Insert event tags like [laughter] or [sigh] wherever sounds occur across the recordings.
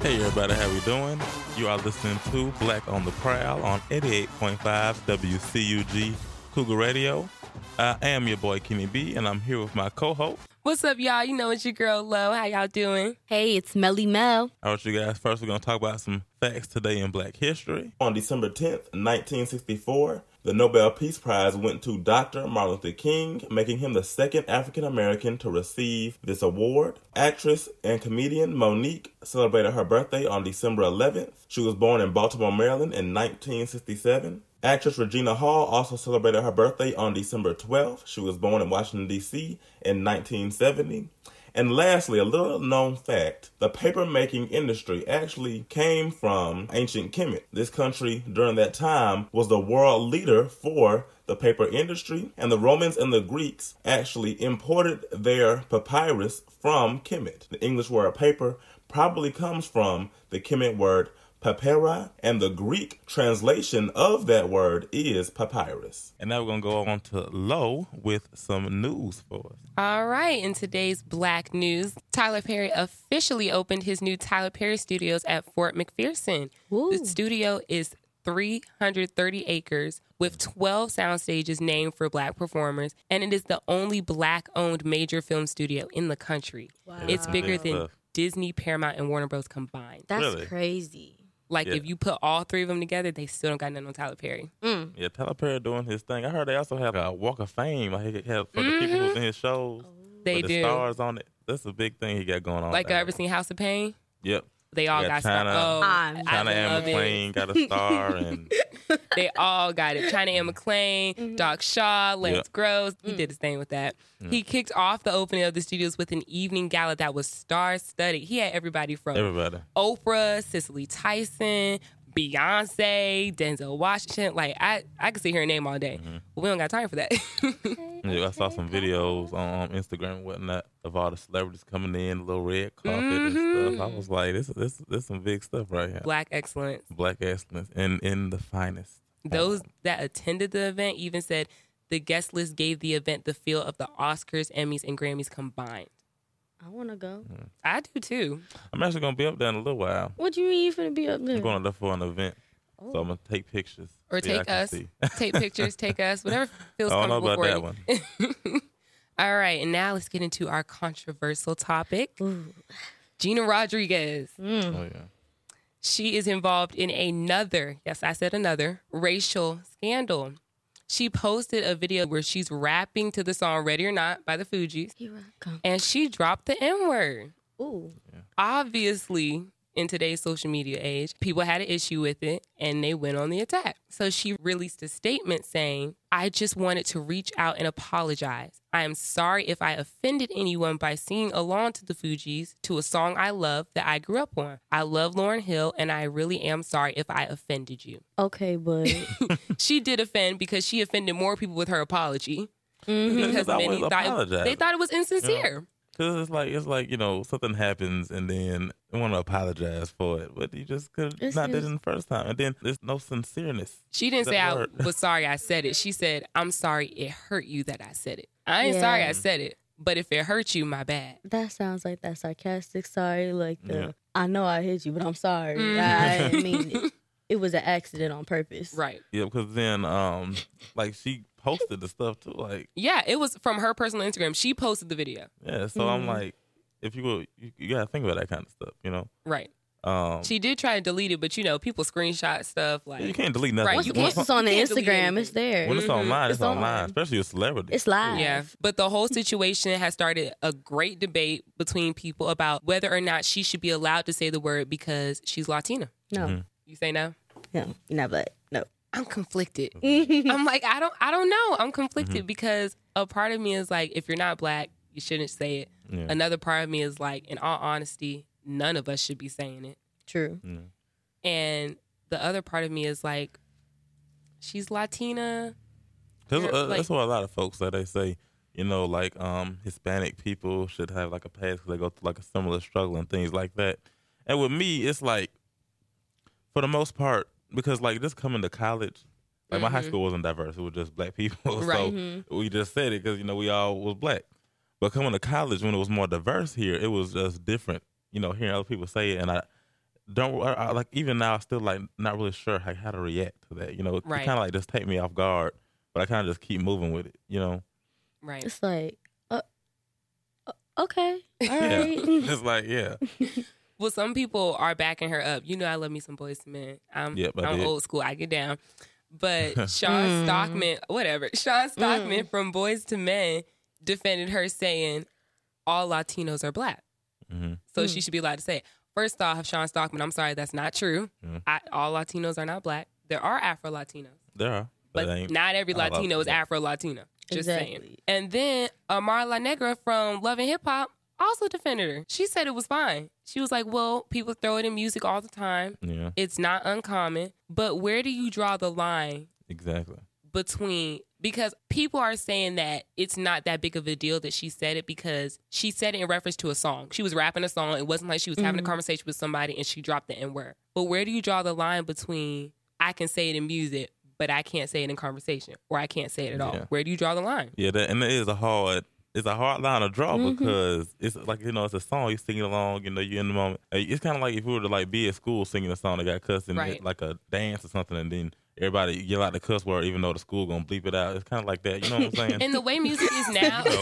Hey everybody, how we doing? You are listening to Black on the Prowl on 88.5 WCUG Cougar Radio. I am your boy Kenny B, and I'm here with my co-host. What's up, y'all? You know it's your girl Lo. How y'all doing? Hey, it's Melly Mel. All right, you guys. First, we're gonna talk about some facts today in Black history. On December 10th, 1964, the Nobel Peace Prize went to Dr. Martin Luther King, making him the second African American to receive this award. Actress and comedian Mo'Nique celebrated her birthday on December 11th. She was born in Baltimore, Maryland in 1967. Actress Regina Hall also celebrated her birthday on December 12th. She was born in Washington, D.C. in 1970. And lastly, a little known fact the paper making industry actually came from ancient Kemet. This country during that time was the world leader for the paper industry, and the Romans and the Greeks actually imported their papyrus from Kemet. The English word paper probably comes from the Kemet word papyri, and the Greek translation of that word is papyrus. And now we're going to go on to Lo with some news for us. All right. In today's Black News, Tyler Perry officially opened his new Tyler Perry Studios at Fort McPherson. Woo. The studio is 330 acres with 12 sound stages named for black performers, and it is the only black owned major film studio in the country. It's bigger than. Disney, Paramount, and Warner Bros. combined. That's Really? crazy. Like, Yeah. if you put all three of them together, they still don't got nothing on Tyler Perry. Mm. Yeah, Tyler Perry doing his thing. I heard they also have a Walk of Fame like he had for the people who's in his shows. They with the do. stars on it. That's a big thing he got going on. Like, now. I ever seen House of Payne? Yep. They all Yeah, got China- stuff. Oh, I'm I China Ann love it. McClain got a star, [laughs] and They all got it. China Ann McClain, mm-hmm. Doc Shaw, Lance Yeah. Gross. He mm. did his thing with that. He kicked off the opening of the studios with an evening gala that was star studded. He had everybody from everybody. Oprah, Cicely Tyson, Beyonce, Denzel Washington. Like I, I could sit here and name all day, mm-hmm. but we don't got time for that. [laughs] Yeah, I saw some videos on Instagram and whatnot of all the celebrities coming in, little red carpet and stuff. I mm-hmm. was like, this, this, this some big stuff right here. Black excellence. Black excellence and in the finest. Those that attended the event even said the guest list gave the event the feel of the Oscars, Emmys, and Grammys combined. I want to go. Mm. I do too. I'm actually gonna be up there in a little while. What do you mean you finna be up there? I'm going up there for an event, so I'm gonna take pictures. Or See, I take can us, see. take pictures, [laughs] take us, whatever feels comfortable. I don't know comfortable about for that you. one. [laughs] All right, and now let's get into our controversial topic. Ooh. Gina Rodriguez. Mm. Oh yeah. She is involved in another, yes, I said another, racial scandal. She posted a video where she's rapping to the song Ready or Not by the Fugees, Here I come. and she dropped the N word. Ooh. Obviously, in today's social media age, people had an issue with it and they went on the attack. So she released a statement saying, I just wanted to reach out and apologize. I am sorry if I offended anyone by singing along to the Fugees to a song I love that I grew up on. I love Lauryn Hill and I really am sorry if I offended you. Okay, but [laughs] She did offend because she offended more people with her apology Mhm. because many thought it, they thought it was insincere. Cause it's like it's like you know something happens and then you want to apologize for it, but you just could It's not did it the first time, and then there's no sincereness. She didn't That say I was sorry I said it. She said, I'm sorry it hurt you that I said it. I ain't Yeah. sorry I said it, but if it hurt you, my bad. that sounds like that sarcastic sorry. Like the Yeah. I know I hit you, but I'm sorry. Mhm. I [laughs] didn't mean it. It was an accident on purpose. Right. Yeah, because then um like she posted the stuff too, like Yeah, it was from her personal Instagram. She posted the video. yeah. So I'm Mhm. like, if you will, you, you gotta think about that kind of stuff, you know. Right. Um, She did try to delete it, but you know, people screenshot stuff like you can't delete nothing. Right, Once, you once can't- it's on the you can't delete Instagram, it's there. when it's Mhm. online, it's, It's online, on. especially a celebrity. It's live. Yeah, but the whole situation has started a great debate between people about whether or not she should be allowed to say the word because she's Latina. No, Mhm. You say no? no, not but No. I'm conflicted. [laughs] I'm like, I don't I don't know. I'm conflicted because a part of me is like, if you're not black, you shouldn't say it. yeah. Another part of me is like, in all honesty, none of us should be saying it. True. yeah. And the other part of me is like, she's Latina. Cause uh, like- that's what a lot of folks that they say, you know, like um Hispanic people should have like a past because they go through like a similar struggle and things like that. And with me, it's like, for the most part, because like just coming to college, like my high Mhm. school wasn't diverse; it was just black people. [laughs] Right. So we just said it because you know we all was black. But coming to college when it was more diverse here, it was just different. You know, hearing other people say it, and I, don't I, I, like even now. I'm still like not really sure how, how to react to that. You know, it, Right. kind of like just take me off guard, but I kind of just keep moving with it. You know, Right. It's like, uh, uh, okay, [laughs] all yeah, right. [laughs] it's like yeah, [laughs] Well, some people are backing her up. You know, I love me some Boyz II Men. I'm, Yep, I I'm old school. I get down. But Shawn Mm. Stockman, whatever, Shawn Stockman from Boyz II Men defended her saying all Latinos are black. hmm So she should be allowed to say it. First off, Shawn Stockman, I'm sorry, that's not true. Yeah. I, all Latinos are not black. There are Afro Latinos. there are, But but not every Latino is. Afro Latino. Just saying. Exactly. And then Amara La Negra from Love and Hip Hop also defended her. She said it was fine. She was like, well, people throw it in music all the time. yeah, It's not uncommon. But where do you draw the line exactly. between because people are saying that it's not that big of a deal that she said it because she said it in reference to a song. She was rapping a song. It wasn't like she was having a mm-hmm. conversation with somebody and she dropped the N word. But where do you draw the line between I can say it in music, but I can't say it in conversation, or I can't say it at all? Yeah. Where do you draw the line? Yeah, that, and it is a hard. It's a hard line to draw Mm-hmm. because it's like you know it's a song you're singing along. You know you're in the moment. It's kind of like if we were to like be at school singing a song that got cussed in Right. like a dance or something, and then everybody yell out the cuss word even though the school gonna bleep it out. It's kind of like that. You know what I'm [laughs] saying? And the way music is now, [laughs]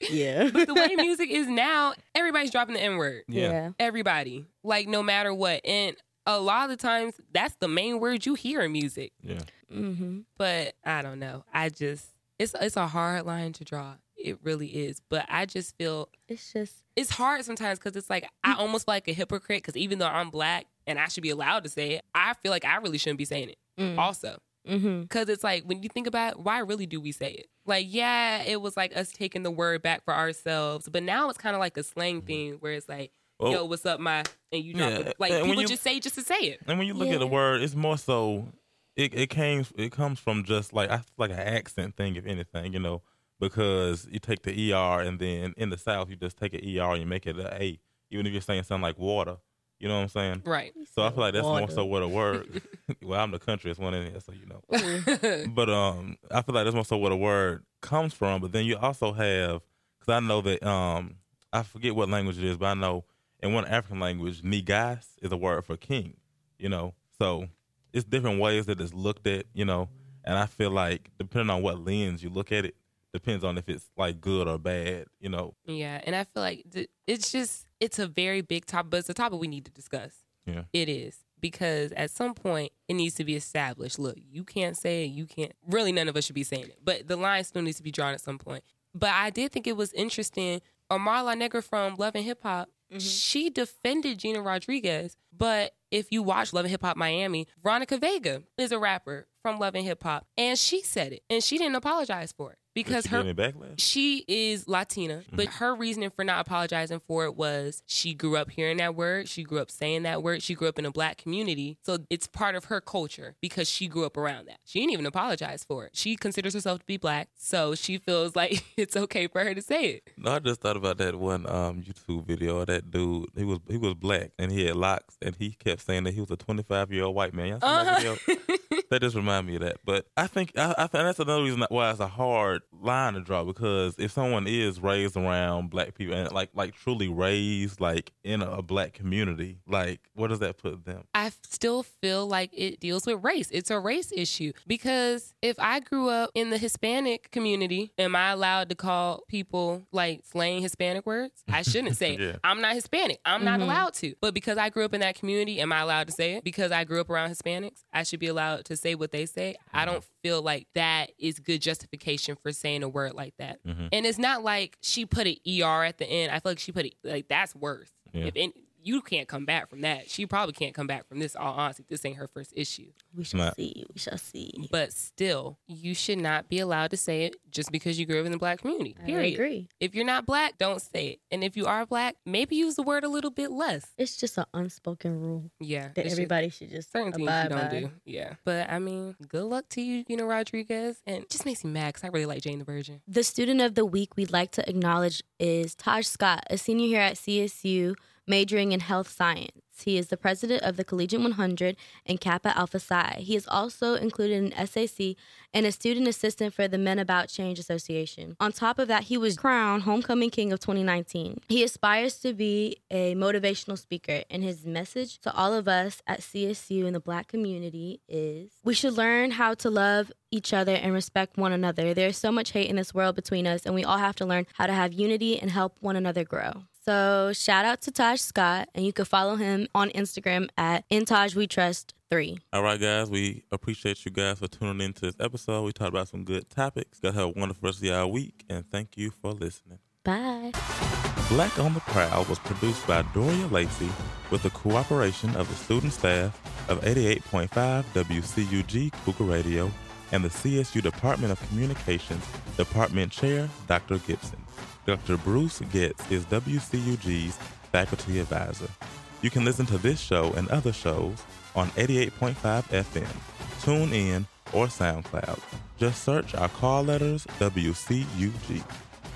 [laughs] yeah but the way music is now, everybody's dropping the N word. yeah. Everybody, like no matter what, and a lot of the times that's the main word you hear in music. yeah. Mm-hmm. but I don't know. I just it's it's a hard line to draw. It really is. But I just feel It's just it's hard sometimes because it's like I almost feel like a hypocrite because even though I'm black and I should be allowed to say it, I feel like I really shouldn't be saying it. Mm. Also, mm-hmm. because it's like when you think about it, why really do we say it? Like, yeah, it was like us taking the word back for ourselves, but now it's kind of like a slang thing where it's like, Well, "Yo, what's up, my?" and you know, Yeah. Like and people you- just say just to say it. And when you look at the word, it's more so it it came it comes from just like I feel like an accent thing, if anything, you know, because you take the ER and then in the South you just take an ER and you make it a A, even if you're saying something like water. You know what I'm saying? Right. So I feel like that's more so what a word. [laughs] well, I'm the countryest one in here, so you know. [laughs] but um, I feel like that's more so what a word comes from. But then you also have, because I know that um, I forget what language it is, but I know in one African language, negus is a word for king. You know, so it's different ways that it's looked at. You know, and I feel like depending on what lens you look at it, depends on if it's like good or bad. You know, Yeah, and I feel like th- it's just it's a very big topic, but it's a topic we need to discuss. yeah, It is because at some point it needs to be established. Look, you can't say it. You can't. Really, none of us should be saying it, but the line still needs to be drawn at some point. But I did think it was interesting. Omar La Negra from Love and Hip Hop, Mm-hmm. she defended Gina Rodriguez. But if you watch Love and Hip Hop Miami, Veronica Vega is a rapper from Love and Hip Hop, and she said it, and she didn't apologize for it because her get any backlash. she is Latina, but her reasoning for not apologizing for it was she grew up hearing that word. She grew up saying that word. She grew up in a black community. So it's part of her culture because she grew up around that. She didn't even apologize for it. She considers herself to be black. So she feels [laughs] like it's okay for her to say it. No, I just thought about that one um, YouTube video of that dude. He was he was black and he had locks and he kept saying that he was a 25 year old white man. Y'all seen that Uh-huh. video? [laughs] that just reminded me of that. But I think I, I think that's another reason why it's a hard line to draw because if someone is raised around black people and like like truly raised like in a, a black community, like where does that put them? I still feel like it deals with race. It's a race issue because if I grew up in the Hispanic community, am I allowed to call people like slang Hispanic words? I shouldn't say, [laughs] Yeah. I'm not Hispanic. I'm not mm-hmm. allowed to. But because I grew up in that community, am I allowed to say it? Because I grew up around Hispanics, I should be allowed to say what they say. I mm-hmm. don't feel like that is good justification for saying a word like that. And it's not like she put an ER at the end. I feel like she put it like that's worse. Yeah. If any, you can't come back from that. She probably can't come back from this. All honesty, this ain't her first issue. we shall Not- see. We shall see. But still, you should not be allowed to say it just because you grew up in the black community. I agree. If you're not black, don't say it. And if you are black, maybe use the word a little bit less. It's just an unspoken rule Yeah, that it's just everybody should just certain things you don't by. do. Yeah, but I mean, good luck to you, you know, Rodriguez, and it just makes me mad because I really like Jane the Virgin. The student of the week we'd like to acknowledge is Taj Scott, a senior here at CSU, majoring in health science. He is the president of the Collegiate 100 and Kappa Alpha Psi. He is also included in SAC and a student assistant for the Men About Change Association. On top of that, he was crowned Homecoming King of 2019. He aspires to be a motivational speaker, and his message to all of us at CSU and the Black community is we should learn how to love each other and respect one another. There's so much hate in this world between us, and we all have to learn how to have unity and help one another grow. So shout out to Taj Scott, and you can follow him on Instagram at Intaj We Trust Three. All right, guys, we appreciate you guys for tuning into this episode. We talked about some good topics. Guys, have a wonderful rest of your week, and thank you for listening. Bye. Black on the Prowl was produced by Doria Lacey with the cooperation of the student staff of 88.5 WCUG Cougar Radio and the CSU Department of Communications Department Chair, Dr. Gibson. Dr. Bruce Getz is WCUG's faculty advisor. You can listen to this show and other shows on 88.5 FM, tune in, or SoundCloud. Just search our call letters WCUG.